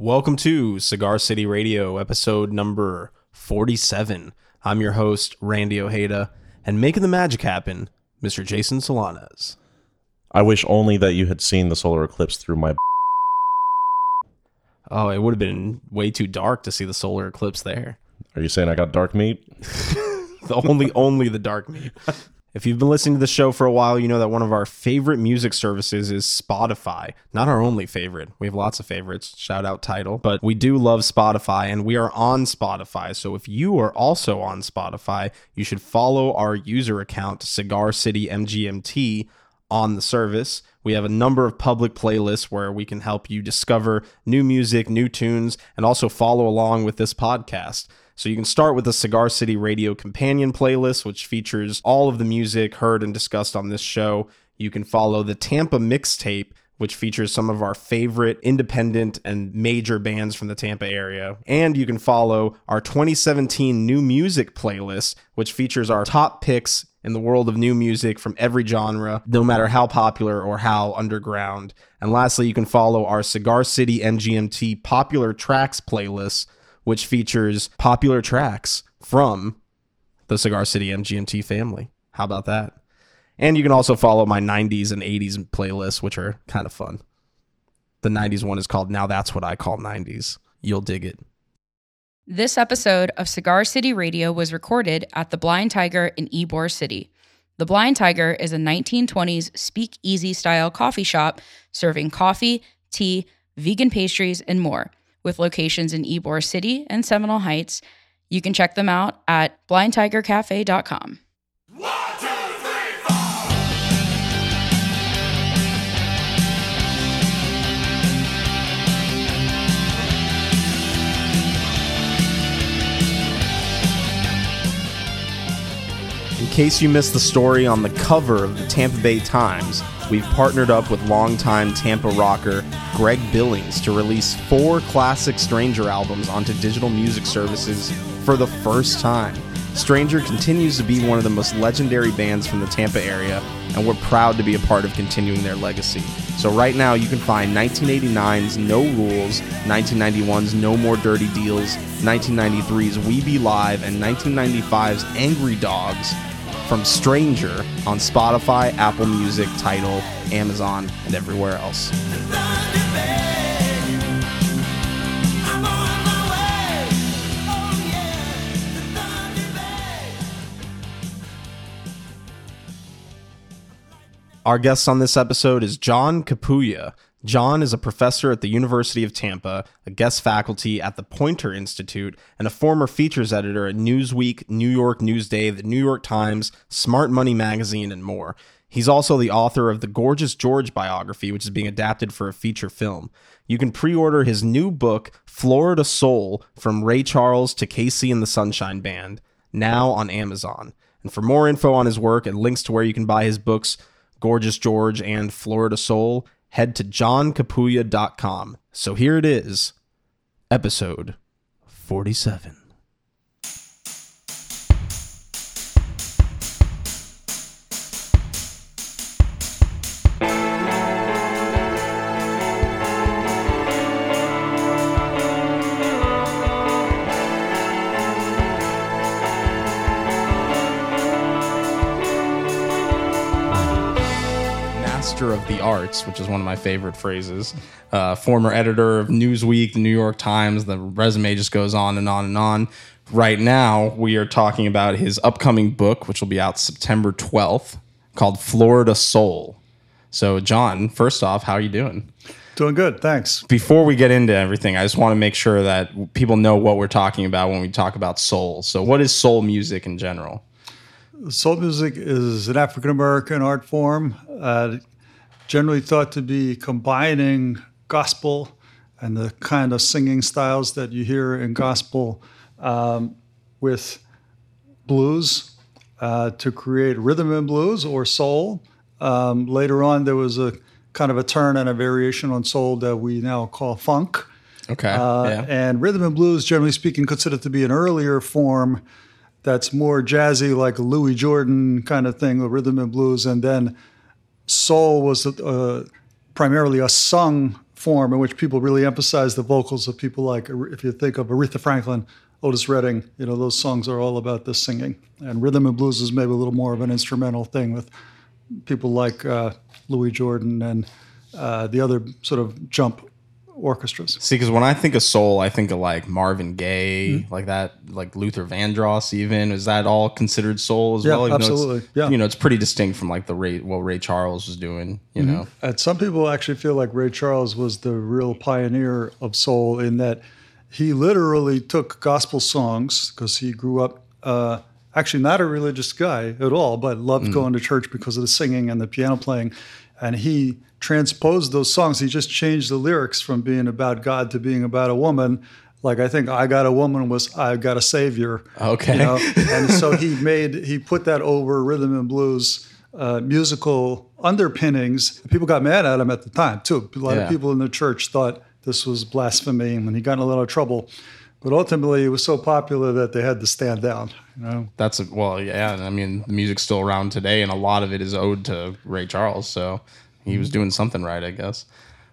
Welcome to Cigar City Radio, episode number 47. I'm your host, Randy Ojeda, and making the magic happen, Mr. Jason Solanas. I wish only that you had seen the solar eclipse through my. Oh, it would have been way too dark to see the solar eclipse there. Are you saying I got dark meat? The only only the dark meat. If you've been listening to the show for a while, you know that one of our favorite music services is Spotify. Not our only favorite. We have lots of favorites. Shout out title. But we do love Spotify and we are on Spotify. So if you are also on Spotify, you should follow our user account, Cigar City MGMT, on the service. We have a number of public playlists where we can help you discover new music, new tunes, and also follow along with this podcast. So you can start with the Cigar City Radio Companion playlist, which features all of the music heard and discussed on this show. You can follow the Tampa Mixtape, which features some of our favorite independent and major bands from the Tampa area. And you can follow our 2017 new music playlist, which features our top picks in the world of new music from every genre, no matter how popular or how underground. And lastly, you can follow our Cigar City MGMT popular tracks playlist, which features popular tracks from the Cigar City MGMT family. How about that? And you can also follow my 90s and 80s playlists, which are kind of fun. The 90s one is called Now That's What I Call 90s. You'll dig it. This episode of Cigar City Radio was recorded at the Blind Tiger in Ybor City. The Blind Tiger is a 1920s speakeasy style coffee shop serving coffee, tea, vegan pastries, and more, with locations in Ybor City and Seminole Heights. You can check them out at blindtigercafe.com. In case you missed the story on the cover of the Tampa Bay Times, we've partnered up with longtime Tampa rocker Greg Billings to release four classic Stranger albums onto digital music services for the first time. Stranger continues to be one of the most legendary bands from the Tampa area, and we're proud to be a part of continuing their legacy. So, right now, you can find 1989's No Rules, 1991's No More Dirty Deals, 1993's We Be Live, and 1995's Angry Dogs from Stranger on Spotify, Apple Music, Tidal, Amazon, and everywhere else. Our guest on this episode is John Capouya. John is a professor at the University of Tampa, a guest faculty at the Poynter Institute, and a former features editor at Newsweek, New York Newsday, the New York Times, Smart Money Magazine, and more. He's also the author of the Gorgeous George biography, which is being adapted for a feature film. You can pre order his new book, Florida Soul From Ray Charles to KC and the Sunshine Band, now on Amazon. And for more info on his work and links to where you can buy his books, Gorgeous George and Florida Soul, head to johncapouya.com. So here it is, episode 47. The arts, which is one of my favorite phrases. Uh, former editor of Newsweek, the New York Times. The resume just goes on and on and on. Right now, we are talking about his upcoming book, which will be out September 12th, called Florida Soul. So, John, first off, how are you doing? Doing good, thanks. Before we get into everything, I just want to make sure that people know what we're talking about when we talk about soul. So, what is soul music in general? Soul music is an African American art form, uh, generally thought to be combining gospel and the kind of singing styles that you hear in gospel um, with blues uh, to create rhythm and blues or soul. Um, later on, there was a kind of a turn and a variation on soul that we now call funk. Okay. Uh, yeah. And rhythm and blues, generally speaking, considered to be an earlier form that's more jazzy, like a Louis Jordan kind of thing, the rhythm and blues. And then soul was uh, primarily a sung form in which people really emphasized the vocals of people like, if you think of Aretha Franklin, Otis Redding, you know, those songs are all about the singing. And rhythm and blues is maybe a little more of an instrumental thing with people like uh, Louis Jordan and uh, the other sort of jump orchestras. See, because when I think of soul, I think of like Marvin Gaye, mm-hmm. like that, like Luther Vandross. Even is that all considered soul as Yeah, well? Even absolutely. Yeah. You know, it's pretty distinct from like the Ray, what Ray Charles was doing. You mm-hmm. know, And some people actually feel like Ray Charles was the real pioneer of soul in that he literally took gospel songs because he grew up uh, actually not a religious guy at all, but loved mm. going to church because of the singing and the piano playing. And he transposed those songs. He just changed the lyrics from being about God to being about a woman. Like I think I got a woman was I got a savior. Okay. You know? and so he made he put that over rhythm and blues uh, musical underpinnings. People got mad at him at the time too. A lot Yeah. of people in the church thought this was blasphemy, and he got in a lot of trouble. But ultimately, it was so popular that they had to stand down. You know, that's a, well, yeah. I mean, the music's still around today, and a lot of it is owed to Ray Charles. So he was mm-hmm. doing something right, I guess.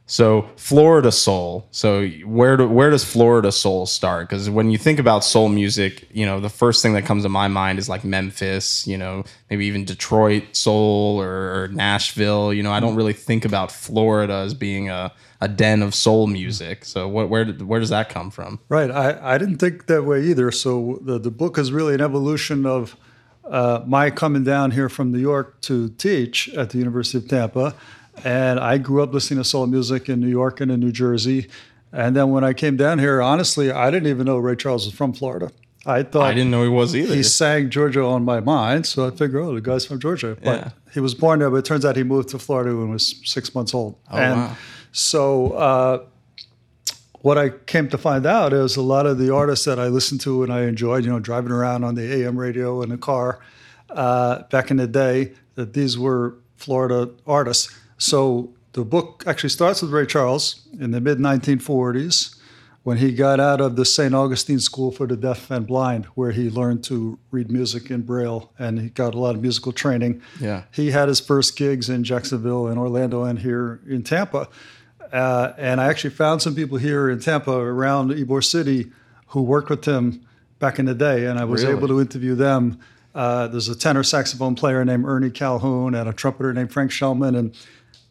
So Florida soul. So where do, where does Florida soul start? Because when you think about soul music, you know the first thing that comes to my mind is like Memphis. You know, maybe even Detroit soul or, or Nashville. You know, I don't really think about Florida as being a, a den of soul music. So what where did, where does that come from? right? I, I didn't think that way either. So the the book is really an evolution of uh, my coming down here from New York to teach at the University of Tampa. And I grew up listening to soul music in New York and in New Jersey. And then when I came down here, honestly, I didn't even know Ray Charles was from Florida. I thought I didn't know he was either. he sang Georgia on my mind, so I figured, oh, the guy's from Georgia. But Yeah. he was born there, but it turns out he moved to Florida when he was six months old. Oh, and wow. so uh, what I came to find out is a lot of the artists that I listened to and I enjoyed, you know, driving around on the AM radio in the car uh, back in the day, that these were Florida artists. So the book actually starts with Ray Charles in the mid 1940s when he got out of the St. Augustine School for the Deaf and Blind, where he learned to read music in Braille and he got a lot of musical training. Yeah. He had his first gigs in Jacksonville and Orlando and here in Tampa. Uh, and I actually found some people here in Tampa around Ybor City who worked with him back in the day, and I was Really? able to interview them. Uh, there's a tenor saxophone player named Ernie Calhoun and a trumpeter named Frank Shellman, and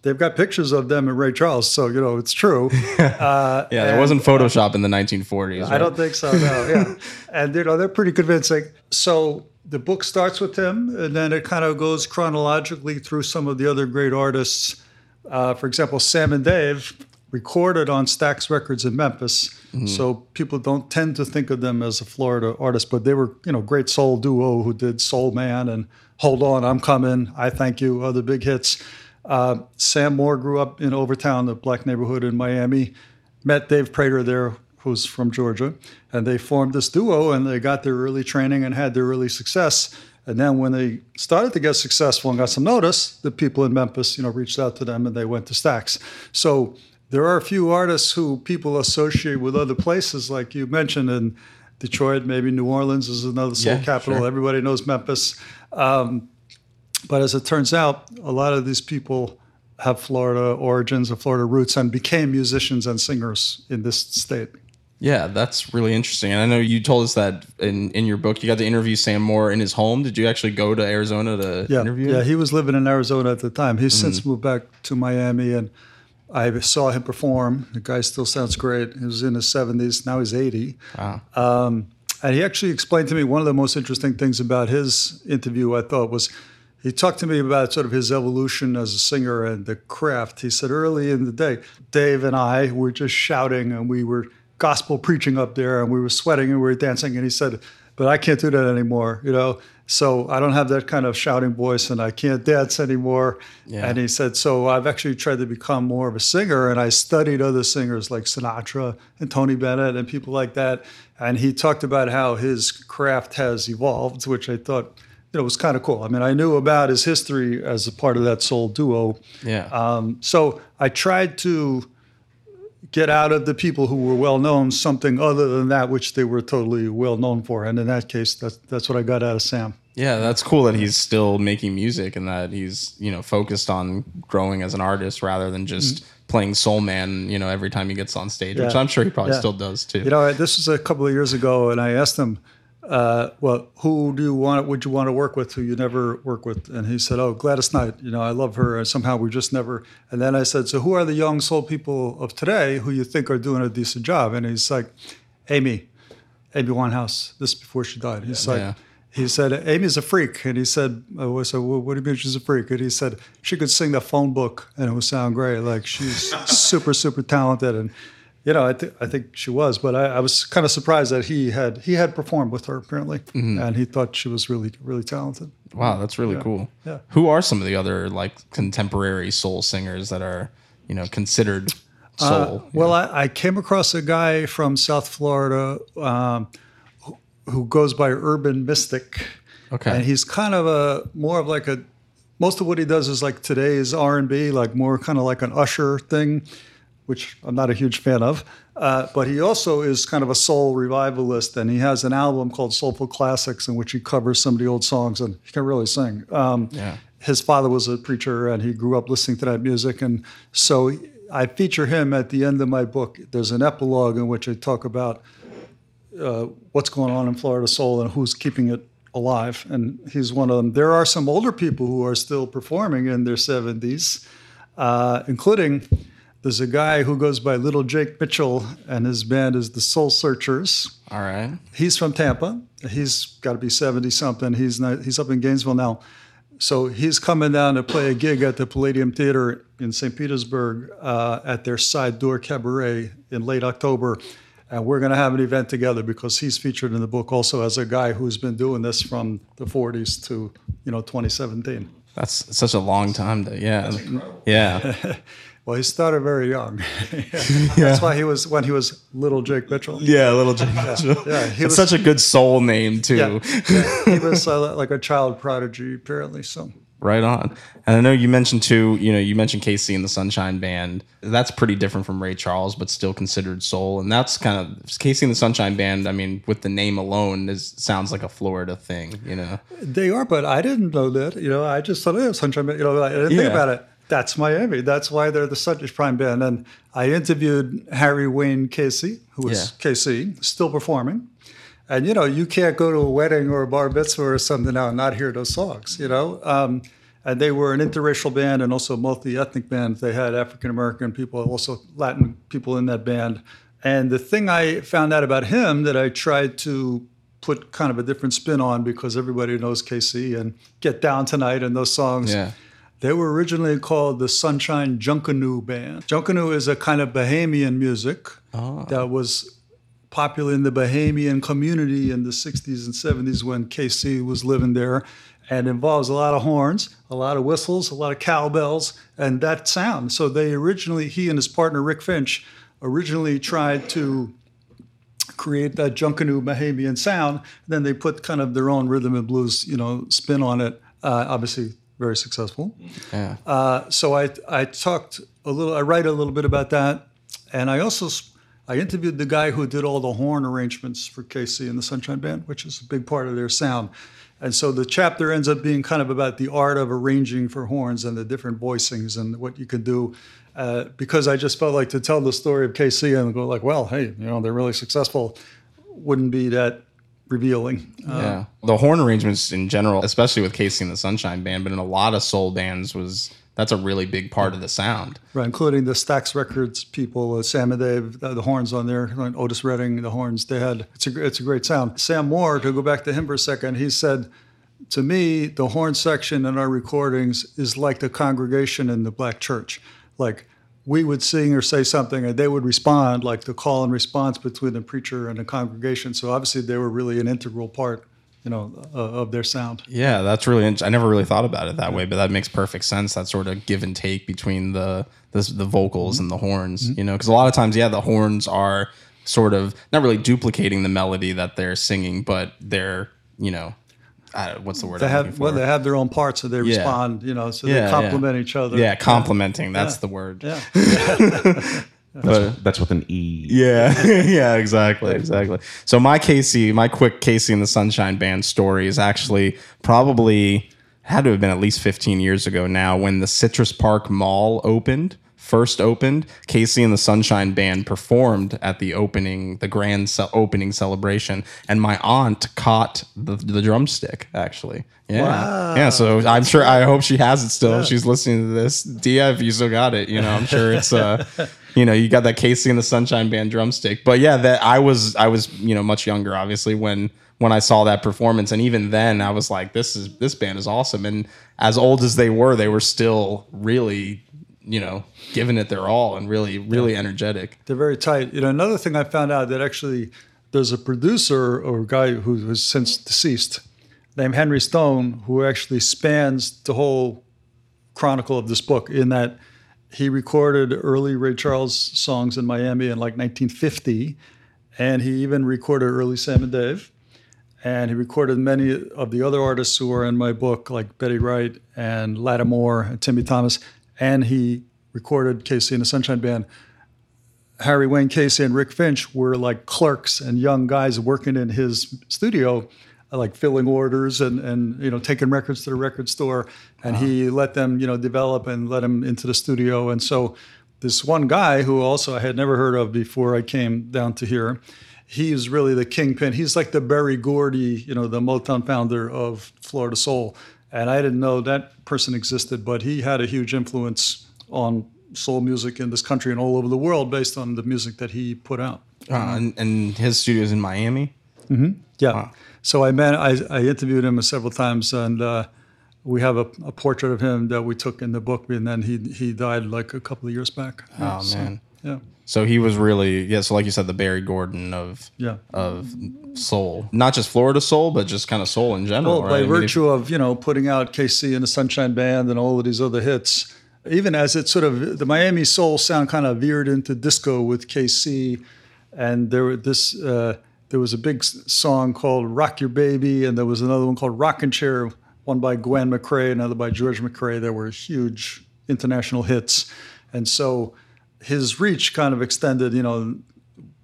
they've got pictures of them and Ray Charles. So you know it's true. Uh, yeah, there wasn't Photoshop in the 1940s. I don't think so. No, yeah, and you know they're pretty convincing. So the book starts with him, and then it kind of goes chronologically through some of the other great artists. Uh, for example, Sam and Dave recorded on Stax Records in Memphis, so people don't tend to think of them as a Florida artist, but they were you know great soul duo who did Soul Man and Hold On, I'm Coming, I Thank You, other big hits. Uh, Sam Moore grew up in Overtown, the black neighborhood in Miami. Met Dave Prater there, who's from Georgia, and they formed this duo and they got their early training and had their early success. And then when they started to get successful and got some notice, the people in Memphis, you know, reached out to them and they went to Stax. So there are a few artists who people associate with other places, like you mentioned, in Detroit, maybe New Orleans is another soul Yeah, capital. sure. Everybody knows Memphis. Um, but as it turns out, a lot of these people have Florida origins or Florida roots and became musicians and singers in this state. Yeah, that's really interesting. And I know you told us that in, in your book, you got to interview Sam Moore in his home. Did you actually go to Arizona to Yeah, interview yeah. He was living in Arizona at the time. He's Mm-hmm. since moved back to Miami, and I saw him perform. The guy still sounds great. He was in his seventies. Now he's eighty. Wow. Um, and he actually explained to me one of the most interesting things about his interview. I thought was he talked to me about sort of his evolution as a singer and the craft. He said early in the day, Dave and I were just shouting and we were gospel preaching up there and we were sweating and we were dancing. And he said, "But I can't do that anymore," you know. So I don't have that kind of shouting voice and I can't dance anymore. Yeah. And he said, so I've actually tried to become more of a singer and I studied other singers like Sinatra and Tony Bennett and people like that. And he talked about how his craft has evolved, which I thought, you know, was kind of cool. I mean, I knew about his history as a part of that soul duo. Yeah. Um, so I tried to get out of the people who were well known something other than that which they were totally well known for. And in that case, that's, that's what I got out of Sam. yeah, that's cool that he's still making music and that he's, you know, focused on growing as an artist rather than just Mm-hmm. playing Soul Man, you know, every time he gets on stage, which I'm sure he probably Yeah. still does too. You know, this was a couple of years ago, and I asked him, uh, "Well, who do you want? Would you want to work with? Who you never work with?" And he said, "Oh, Gladys Knight. You know, I love her, and somehow we just never." And then I said, "So who are the young soul people of today who you think are doing a decent job?" And he's like, "Amy, Amy Winehouse. This is before she died." He's like. Yeah. He said, Amy's a freak. And he said, oh, I said, well, what do you mean she's a freak? And he said, she could sing the phone book and it would sound great. Like she's super, super talented. And, you know, I, th- I think she was, but I, I was kind of surprised that he had he had performed with her apparently. And he thought she was really, really talented. Wow, that's really cool. Yeah. Who are some of the other like contemporary soul singers that are, you know, considered soul? Well, I, I came across a guy from South Florida um, who, who goes by Urban Mystic. Okay. And he's kind of a more of like a most of what he does is like today's R and B, like more kind of like an Usher thing, which I'm not a huge fan of. Uh, but he also is kind of a soul revivalist, and he has an album called Soulful Classics in which he covers some of the old songs, and he can really sing. Um, Yeah. His father was a preacher, and he grew up listening to that music, and so I feature him at the end of my book. There's an epilogue in which I talk about uh, what's going on in Florida Soul and who's keeping it alive. And he's one of them. There are some older people who are still performing in their 70s, uh, including there's a guy who goes by Little Jake Mitchell, and his band is the Soul Searchers. All right. He's from Tampa. He's got to be 70 something. He's not, he's up in Gainesville now. So he's coming down to play a gig at the Palladium Theater in St. Petersburg uh, at their Side Door Cabaret in late October. And we're going to have an event together because he's featured in the book also as a guy who's been doing this from the 40s to, you know, 2017. That's such a long time to yeah. Yeah. Well, he started very young. That's why he was when he was little Jake Mitchell. yeah, little Jake Mitchell. Yeah, he it's was- such a good soul name too. Yeah, yeah. he was uh, like a child prodigy, apparently. So Right on. And I know you mentioned too, you know, you mentioned KC and the Sunshine Band. That's pretty different from Ray Charles, but still considered soul. And that's kind of KC and the Sunshine Band. I mean, with the name alone, is sounds like a Florida thing, you know. they are, but I didn't know that. You know, I just thought, oh, Sunshine Band. You know, I didn't Yeah. think about it. That's Miami. That's why they're the Sunshine Prime Band. And I interviewed Harry Wayne Casey, who is was Yeah. Casey, still performing. And you know, you can't go to a wedding or a bar mitzvah or something now and not hear those songs. You know, um, and they were an interracial band and also a multi-ethnic band. They had African American people, also Latin people in that band. And the thing I found out about him that I tried to put kind of a different spin on because everybody knows KC and Get Down Tonight and those songs. Yeah. They were originally called the Sunshine Junkanoo Band. Junkanoo is a kind of Bahamian music that was popular in the Bahamian community in the 60s and 70s when KC was living there and involves a lot of horns, a lot of whistles, a lot of cowbells, and that sound. So they originally, he and his partner Rick Finch, originally tried to create that Junkanoo Bahamian sound. Then they put kind of their own rhythm and blues, you know, spin on it. Uh, obviously, very successful. Yeah. Uh, so I I talked a little. I write a little bit about that, and I also I interviewed the guy who did all the horn arrangements for KC and the Sunshine Band, which is a big part of their sound. And so the chapter ends up being kind of about the art of arranging for horns and the different voicings and what you can do. Uh, because I just felt like to tell the story of KC and go like, well, hey, you know, they're really successful, wouldn't be that revealing. Uh, yeah. The horn arrangements in general, especially with KC and the Sunshine Band, but in a lot of soul bands was that's a really big part of the sound. Right, including the Stax Records people, uh, Sam and Dave, the, the horns on there, like Otis Redding, the horns they had. It's a it's a great sound. Sam Moore, to go back to him for a second, he said, to me, the horn section in our recordings is like the congregation in the black church. Like we would sing or say something, and they would respond, like the call and response between the preacher and the congregation. So obviously, they were really an integral part, you know, uh, of their sound. Yeah, that's really. int- I never really thought about it that way, but that makes perfect sense. That sort of give and take between the the, the vocals and the horns. You know, because a lot of times, yeah, the horns are sort of not really duplicating the melody that they're singing, but they're you know, uh, what's the word? They I'm have looking well, they have their own parts, so they Yeah. respond, you know, so Yeah, they yeah. complement each other. yeah, complimenting. That's the word. Yeah. That's, that's with an E. Yeah, yeah, exactly, exactly. So my Casey, my quick KC and the Sunshine Band story is actually probably had to have been at least 15 years ago now when the Citrus Park Mall opened first opened, KC and the Sunshine Band performed at the opening, the grand ce- opening celebration, and my aunt caught the, the drumstick. Actually, yeah, Wow. yeah. So I'm sure. I hope she has it still. if She's listening to this. Dia, if you still got it, you know, I'm sure it's uh, you know, you got that KC and the Sunshine Band drumstick. But yeah, that I was I was you know much younger, obviously when when I saw that performance, and even then I was like, this is this band is awesome. And as old as they were, they were still really you know giving it their all and really really energetic. They're very tight. You know, another thing I found out that actually there's a producer or a guy who was since deceased named Henry Stone who actually spans the whole chronicle of this book in that he recorded early Ray Charles songs in Miami in like 1950 and he even recorded early Sam and Dave and he recorded many of the other artists who are in my book like Betty Wright and Latimore and Timmy Thomas and he recorded KC and the Sunshine Band Harry Wayne Casey and Rick Finch were like clerks and young guys working in his studio, like filling orders and, and you know taking records to the record store. And he uh-huh. let them you know develop and let them into the studio. And so this one guy who also I had never heard of before I came down to here, he's really the kingpin. He's like the Berry Gordy, you know, the Motown founder of Florida Soul. And I didn't know that person existed, but he had a huge influence on soul music in this country and all over the world based on the music that he put out. Uh, and, and his studio's in Miami. Yeah. So I met, I, I interviewed him several times, and uh, we have a, a portrait of him that we took in the book, and then he he died like a couple of years back. Oh So, man. Yeah. So he was really yeah. So like you said, the Barry Gordon of Yeah. of soul, not just Florida soul, but just kind of soul in general. Well, right? I by mean, if- virtue of you know putting out KC and the Sunshine Band and all of these other hits, even as it sort of the Miami soul sound kind of veered into disco with KC, and there were this uh, there was a big song called "Rock Your Baby," and there was another one called "Rockin' Chair," one by Gwen McCrae, another by George McCrae. There were huge international hits, and so his reach kind of extended, you know.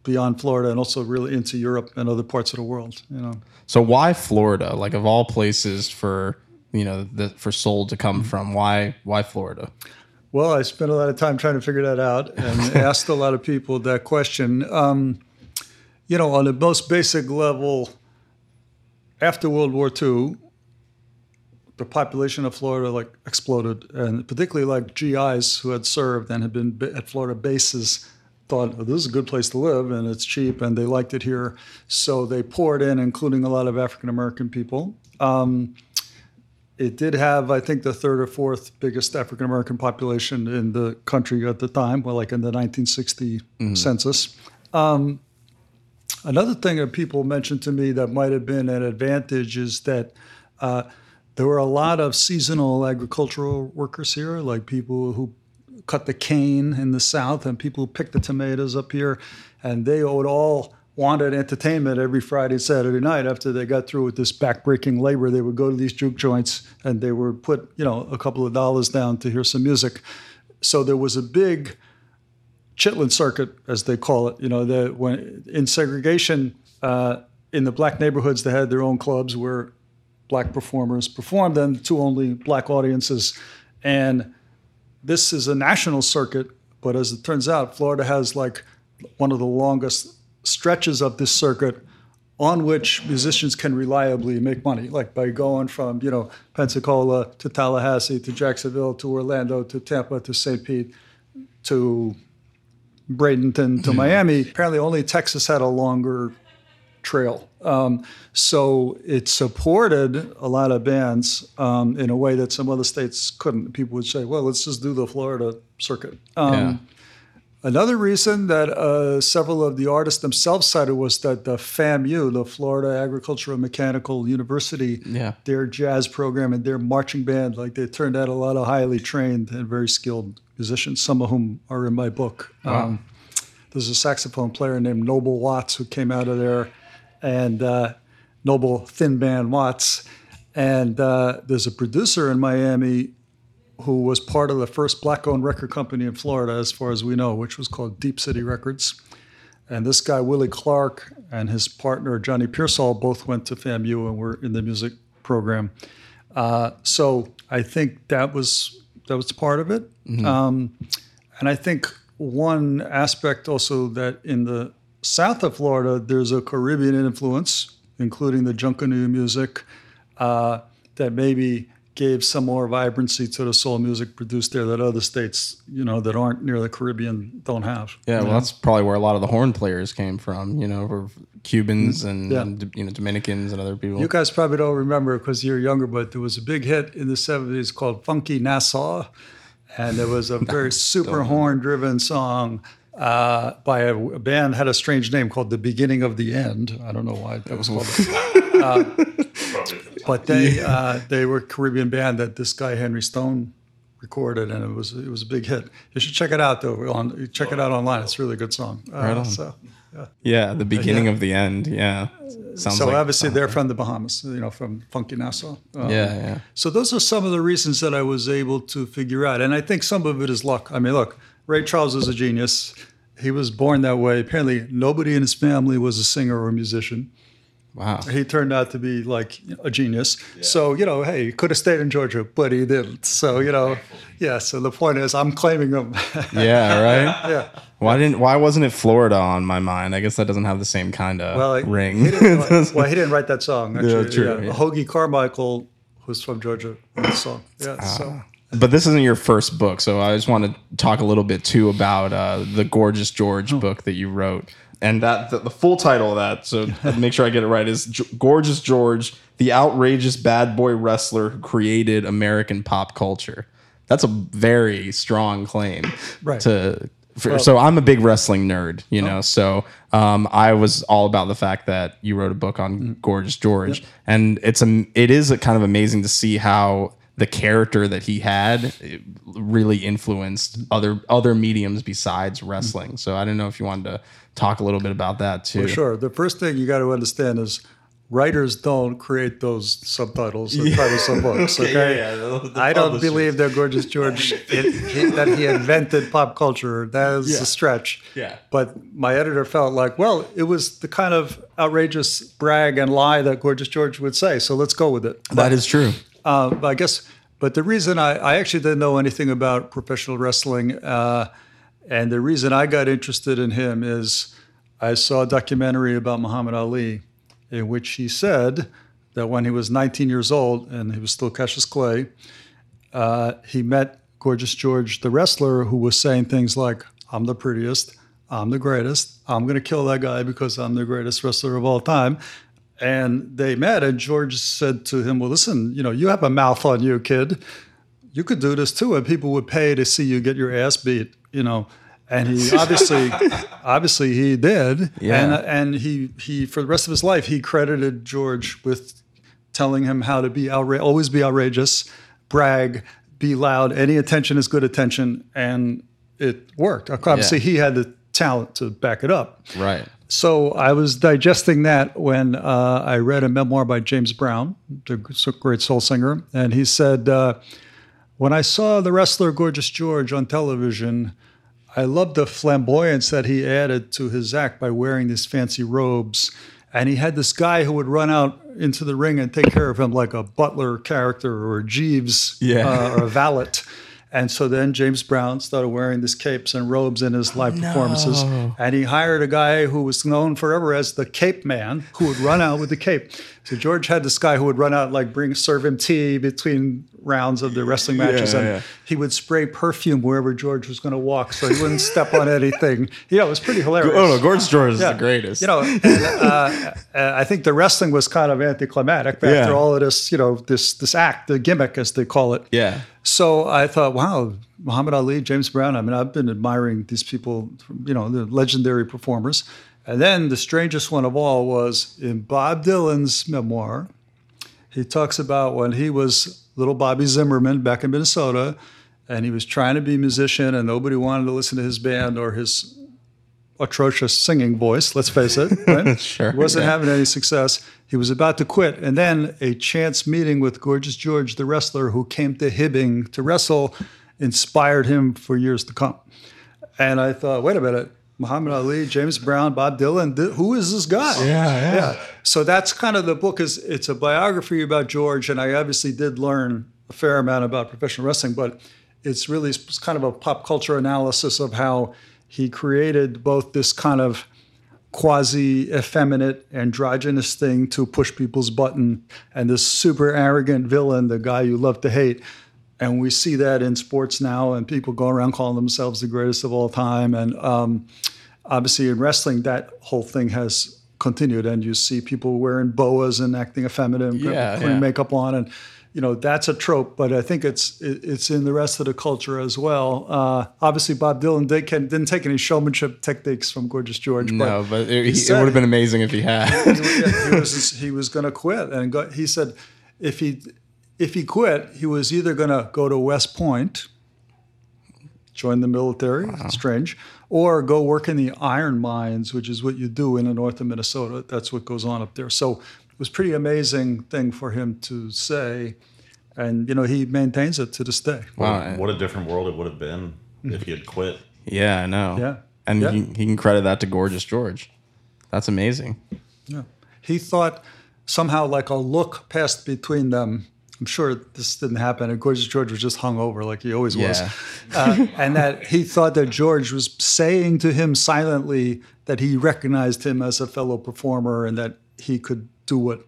Beyond Florida and also really into Europe and other parts of the world, you know. So why Florida? Like of all places for you know the for soul to come from, why why Florida? Well, I spent a lot of time trying to figure that out and asked a lot of people that question. Um, you know, on the most basic level, after World War II, the population of Florida like exploded, and particularly like GIs who had served and had been at Florida bases thought oh, this is a good place to live and it's cheap and they liked it here, so they poured in, including a lot of African American people. Um, it did have, I think, the third or fourth biggest African American population in the country at the time, well, like in the 1960 census. Um, another thing that people mentioned to me that might have been an advantage is that uh, there were a lot of seasonal agricultural workers here, like people who cut the cane in the South and people who picked the tomatoes up here, and they would all wanted entertainment every Friday and Saturday night after they got through with this backbreaking labor. They would go to these juke joints and they would put, you know, a couple of dollars down to hear some music. So there was a big Chitlin circuit, as they call it. You know, the, when in segregation uh, in the black neighborhoods, they had their own clubs where black performers performed and to only black audiences. And this is a national circuit, but as it turns out, Florida has like one of the longest stretches of this circuit on which musicians can reliably make money, like by going from you know Pensacola to Tallahassee to Jacksonville to Orlando to Tampa to St. Pete to Bradenton to mm-hmm. Miami. Apparently, only Texas had a longer trail. Um, so it supported a lot of bands um, in a way that some other states couldn't. People would say, well, let's just do the Florida circuit. Um, Yeah. Another reason that uh, several of the artists themselves cited was that the FAMU, the Florida Agricultural Mechanical University, Yeah. their jazz program and their marching band, like they turned out a lot of highly trained and very skilled musicians, some of whom are in my book. Um, there's a saxophone player named Noble Watts who came out of there, and uh, Noble Thin Man Watts. And uh, there's a producer in Miami who was part of the first black owned record company in Florida, as far as we know, which was called Deep City Records. And this guy, Willie Clark, and his partner, Johnny Pearsall, both went to FAMU and were in the music program. Uh, so I think that was that was part of it. Um, And I think one aspect also that in the south of Florida, there's a Caribbean influence, including the Junkanoo music, uh, that maybe gave some more vibrancy to the soul music produced there that other states, you know, that aren't near the Caribbean don't have. Yeah, well, that's probably where a lot of the horn players came from. You know, were Cubans and Yeah. you know Dominicans and other people. You guys probably don't remember because you're younger, but there was a big hit in the 70s called Funky Nassau. And there was a very super horn driven song uh, by a, a band had a strange name called The Beginning of the End. I don't know why that was called. uh, but they uh, they were a Caribbean band that this guy Henry Stone recorded, and it was it was a big hit. You should check it out though. On check it out online. It's a really good song. Uh, Right on. So, yeah, the beginning of the end. Yeah, sounds so like obviously they're from the Bahamas, you know, from Funky Nassau. Um, yeah, yeah. So those are some of the reasons that I was able to figure out, and I think some of it is luck. I mean, look, Ray Charles is a genius. He was born that way. Apparently, nobody in his family was a singer or a musician. Wow. He turned out to be like a genius. So you know, hey, he could have stayed in Georgia, but he didn't. So you know, yeah. So the point is, I'm claiming him. Yeah, right. yeah. Why didn't? Why wasn't it Florida on my mind? I guess that doesn't have the same kind of Well, ring. He well, he didn't write that song. Actually. true, yeah. Hoagy Carmichael, who's from Georgia, wrote the song. Yeah. Ah. so. But this isn't your first book, so I just want to talk a little bit too about uh, the Gorgeous George Oh. book that you wrote, and that the, the full title of that. So make sure I get it right is G- Gorgeous George, the outrageous bad boy wrestler who created American pop culture. That's a very strong claim, Right. To for, so I'm a big wrestling nerd, you know. So um, I was all about the fact that you wrote a book on Gorgeous George, and it's a it is a kind of amazing to see how the character that he had really influenced other other mediums besides mm-hmm. wrestling. So I don't know if you wanted to talk a little bit about that too. For sure. The first thing you got to understand is writers don't create those subtitles and titles of books. Okay, yeah, the- the I don't believe that Gorgeous George it, he, that he invented pop culture. That is a stretch. Yeah. But my editor felt like, well, it was the kind of outrageous brag and lie that Gorgeous George would say. So let's go with it. That is true. Uh, I guess, but the reason I, I actually didn't know anything about professional wrestling, uh, and the reason I got interested in him is I saw a documentary about Muhammad Ali, in which he said that when he was 19 years old and he was still Cassius Clay, uh, he met Gorgeous George, the wrestler, who was saying things like, "I'm the prettiest." I'm the greatest. I'm going to kill that guy because I'm the greatest wrestler of all time. And they met, and George said to him, Well, listen, you know, you have a mouth on you, kid. You could do this too. And people would pay to see you get your ass beat, you know. And he obviously, obviously, he did. Yeah. And, and he, he, for the rest of his life, he credited George with telling him how to be outra- always be outrageous, brag, be loud. Any attention is good attention. And it worked. Obviously, Yeah. he had the talent to back it up. Right. So I was digesting that when uh, I read a memoir by James Brown, the great soul singer, and he said, uh, "When I saw the wrestler Gorgeous George on television, I loved the flamboyance that he added to his act by wearing these fancy robes." And he had this guy who would run out into the ring and take care of him like a butler character or a Jeeves Yeah. uh, or a valet. And so then James Brown started wearing these capes and robes in his oh, live performances. And he hired a guy who was known forever as the Cape Man, who would run out with the cape. So George had this guy who would run out, like bring serve him tea between rounds of the wrestling matches, and yeah. he would spray perfume wherever George was going to walk, so he wouldn't step on anything. You know, it was pretty hilarious. Oh no, Gorgeous George is Yeah. the greatest. You know, and, uh, uh, I think the wrestling was kind of anticlimactic after Yeah. all of this, you know, this this act, the gimmick as they call it. yeah. So I thought, wow, Muhammad Ali, James Brown. I mean, I've been admiring these people, you know, the legendary performers. And then the strangest one of all was in Bob Dylan's memoir. He talks about when he was little Bobby Zimmerman back in Minnesota, and he was trying to be a musician, and nobody wanted to listen to his band or his atrocious singing voice, let's face it. Right? Sure, He wasn't yeah. having any success. He was about to quit. And then a chance meeting with Gorgeous George, the wrestler who came to Hibbing to wrestle, inspired him for years to come. And I thought, wait a minute. Muhammad Ali, James Brown, Bob Dylan. th- who is this guy? Yeah, yeah. So that's kind of the book. Is it's a biography about George, and I obviously did learn a fair amount about professional wrestling, but it's really s- kind of a pop culture analysis of how he created both this kind of quasi effeminate androgynous thing to push people's button and this super arrogant villain the guy you love to hate and we see that in sports now and people go around calling themselves the greatest of all time and um, obviously in wrestling that whole thing has continued and you see people wearing boas and acting effeminate and Yeah, putting yeah. makeup on and you know that's a trope but i think it's it's in the rest of the culture as well uh, obviously bob dylan did, can, didn't take any showmanship techniques from gorgeous george No, but it, it said- would have been amazing if he had. he was he was going to quit, and go, he said if he if he quit, he was either going to go to West Point, join the military, uh-huh. strange, or go work in the iron mines, which is what you do in the north of Minnesota. That's what goes on up there. So it was pretty amazing thing for him to say, and you know he maintains it to this day. Wow. What a different world it would have been if he had quit. Yeah, I know. Yeah. And Yeah. He, he can credit that to Gorgeous George. That's amazing. Yeah. He thought somehow like a look passed between them. I'm sure this didn't happen. And Gorgeous George was just hung over like he always was. Uh, and that he thought that George was saying to him silently that he recognized him as a fellow performer and that he could do what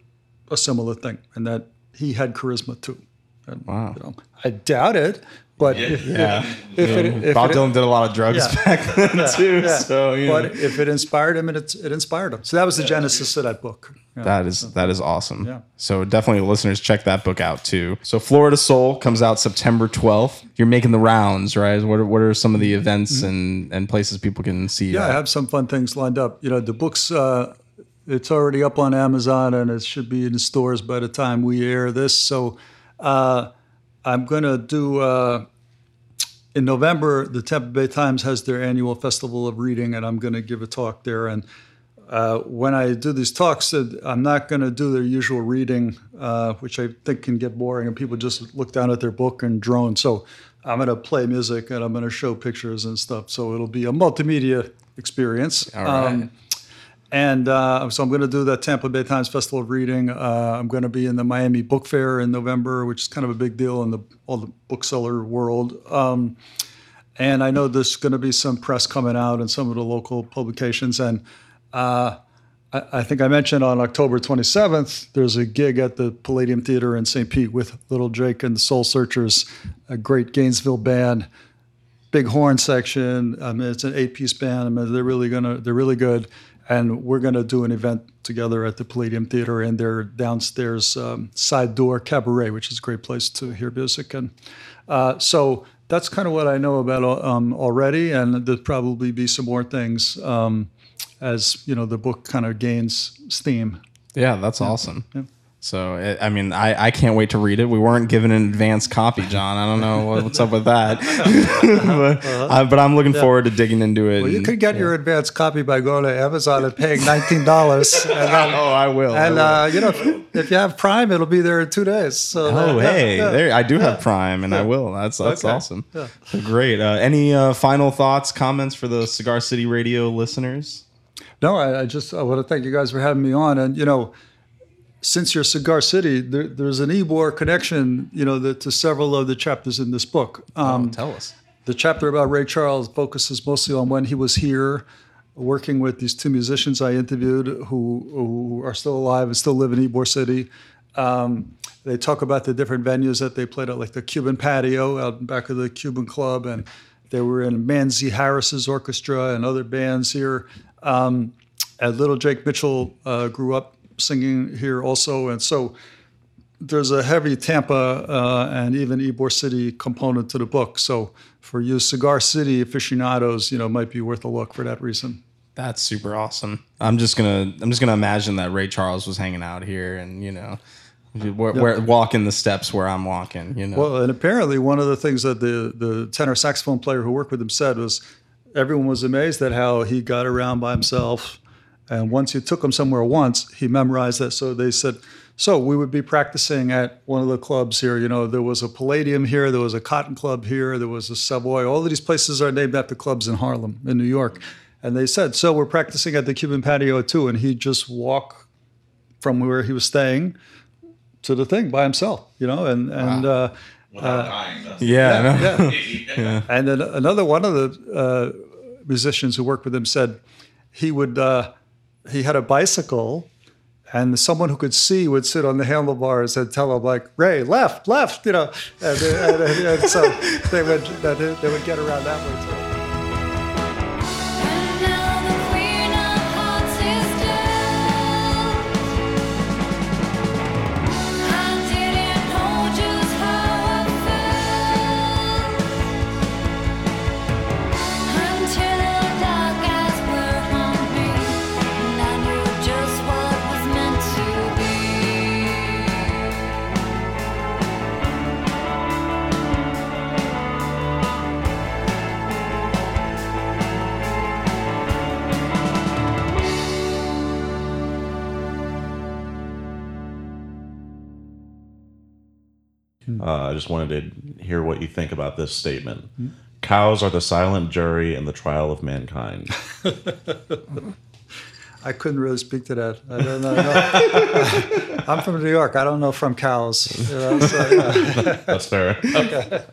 a similar thing and that he had charisma too. And, Wow. You know, I doubt it, but if, Yeah. if, it, if Bob it, Dylan did a lot of drugs Yeah. back then too. yeah. So you but know. if it inspired him, it, it inspired him. So that was the genesis of that book. Yeah. That is that is awesome. Yeah. So definitely listeners check that book out too. So Florida Soul comes out September 12th. You're making the rounds, right? What are, what are some of the events and, and places people can see you Mm-hmm. Yeah, I have some fun things lined up. You know, the book's uh, it's already up on Amazon and it should be in stores by the time we air this. So uh, I'm going to do uh, in November. The Tampa Bay Times has their annual festival of reading, and I'm going to give a talk there. And uh, when I do these talks, uh, I'm not going to do their usual reading, uh, which I think can get boring, and people just look down at their book and drone. So I'm going to play music and I'm going to show pictures and stuff. So it'll be a multimedia experience. All right. And uh, so I'm going to do the Tampa Bay Times Festival of Reading. Uh, I'm going to be in the Miami Book Fair in November, which is kind of a big deal in the all the bookseller world. Um, and I know there's going to be some press coming out in some of the local publications. And uh, I, I think I mentioned on October 27th, there's a gig at the Palladium Theater in St. Pete with Little Jake and the Soul Searchers, a great Gainesville band, big horn section. I mean, it's an eight-piece band. I mean, they're really gonna, they're really good. And we're gonna do an event together at the Palladium Theater in their downstairs um, side door cabaret, which is a great place to hear music. And uh, so that's kind of what I know about um, already, and there'll probably be some more things um, as you know the book kind of gains steam. Yeah, that's awesome. So it, I mean, I, I can't wait to read it. We weren't given an advanced copy, John. I don't know what, what's up with that, but, I, but I'm looking forward to digging into it. Uh-huh. Well, you and- can get your advanced copy by going to Amazon and paying nineteen dollars. and then, oh, I will. I and will. uh, you know, if, if you have Prime, it'll be there in two days. So Oh, yeah, hey, yeah. there I do have Prime, and I will. That's that's Okay. awesome. Great. Uh, any uh, final thoughts, comments for the Cigar City Radio listeners? No, I, I just I want to thank you guys for having me on. And you know, since you're Cigar City, there, there's an Ybor connection, you know, the, to several of the chapters in this book. Um, Tell us. the chapter about Ray Charles focuses mostly on when he was here, working with these two musicians I interviewed who, who are still alive and still live in Ybor City. Um, they talk about the different venues that they played at, like the Cuban Patio out back of the Cuban Club, and they were in Manzi Harris's orchestra and other bands here. Um, and Little Jake Mitchell uh, grew up singing here also, and so there's a heavy Tampa uh, and even Ybor City component to the book. So for you Cigar City aficionados, you know, might be worth a look for that reason. That's super awesome. I'm just gonna I'm just gonna imagine that Ray Charles was hanging out here, and you know, where, where, walking the steps where I'm walking. You know. Well, and apparently one of the things that the the tenor saxophone player who worked with him said was everyone was amazed at how he got around by himself. And once you took him somewhere once, he memorized that. So they said, so we would be practicing at one of the clubs here. You know, there was a Palladium here, there was a Cotton Club here, there was a Savoy. All of these places are named after clubs in Harlem, in New York. And they said, so we're practicing at the Cuban patio too. And he'd just walk from where he was staying to the thing by himself, you know, and and uh, Without dying. That's Yeah, I know. yeah. And then another one of the uh, musicians who worked with him said he would uh, he had a bicycle, and someone who could see would sit on the handlebars and tell him like Ray left left you know, and, and, and, and so they would they would get around that way too. I just wanted to hear what you think about this statement. Cows are the silent jury in the trial of mankind. I couldn't really speak to that. I don't know. no. I'm from New York. I don't know from cows. You know, so, yeah. That's fair.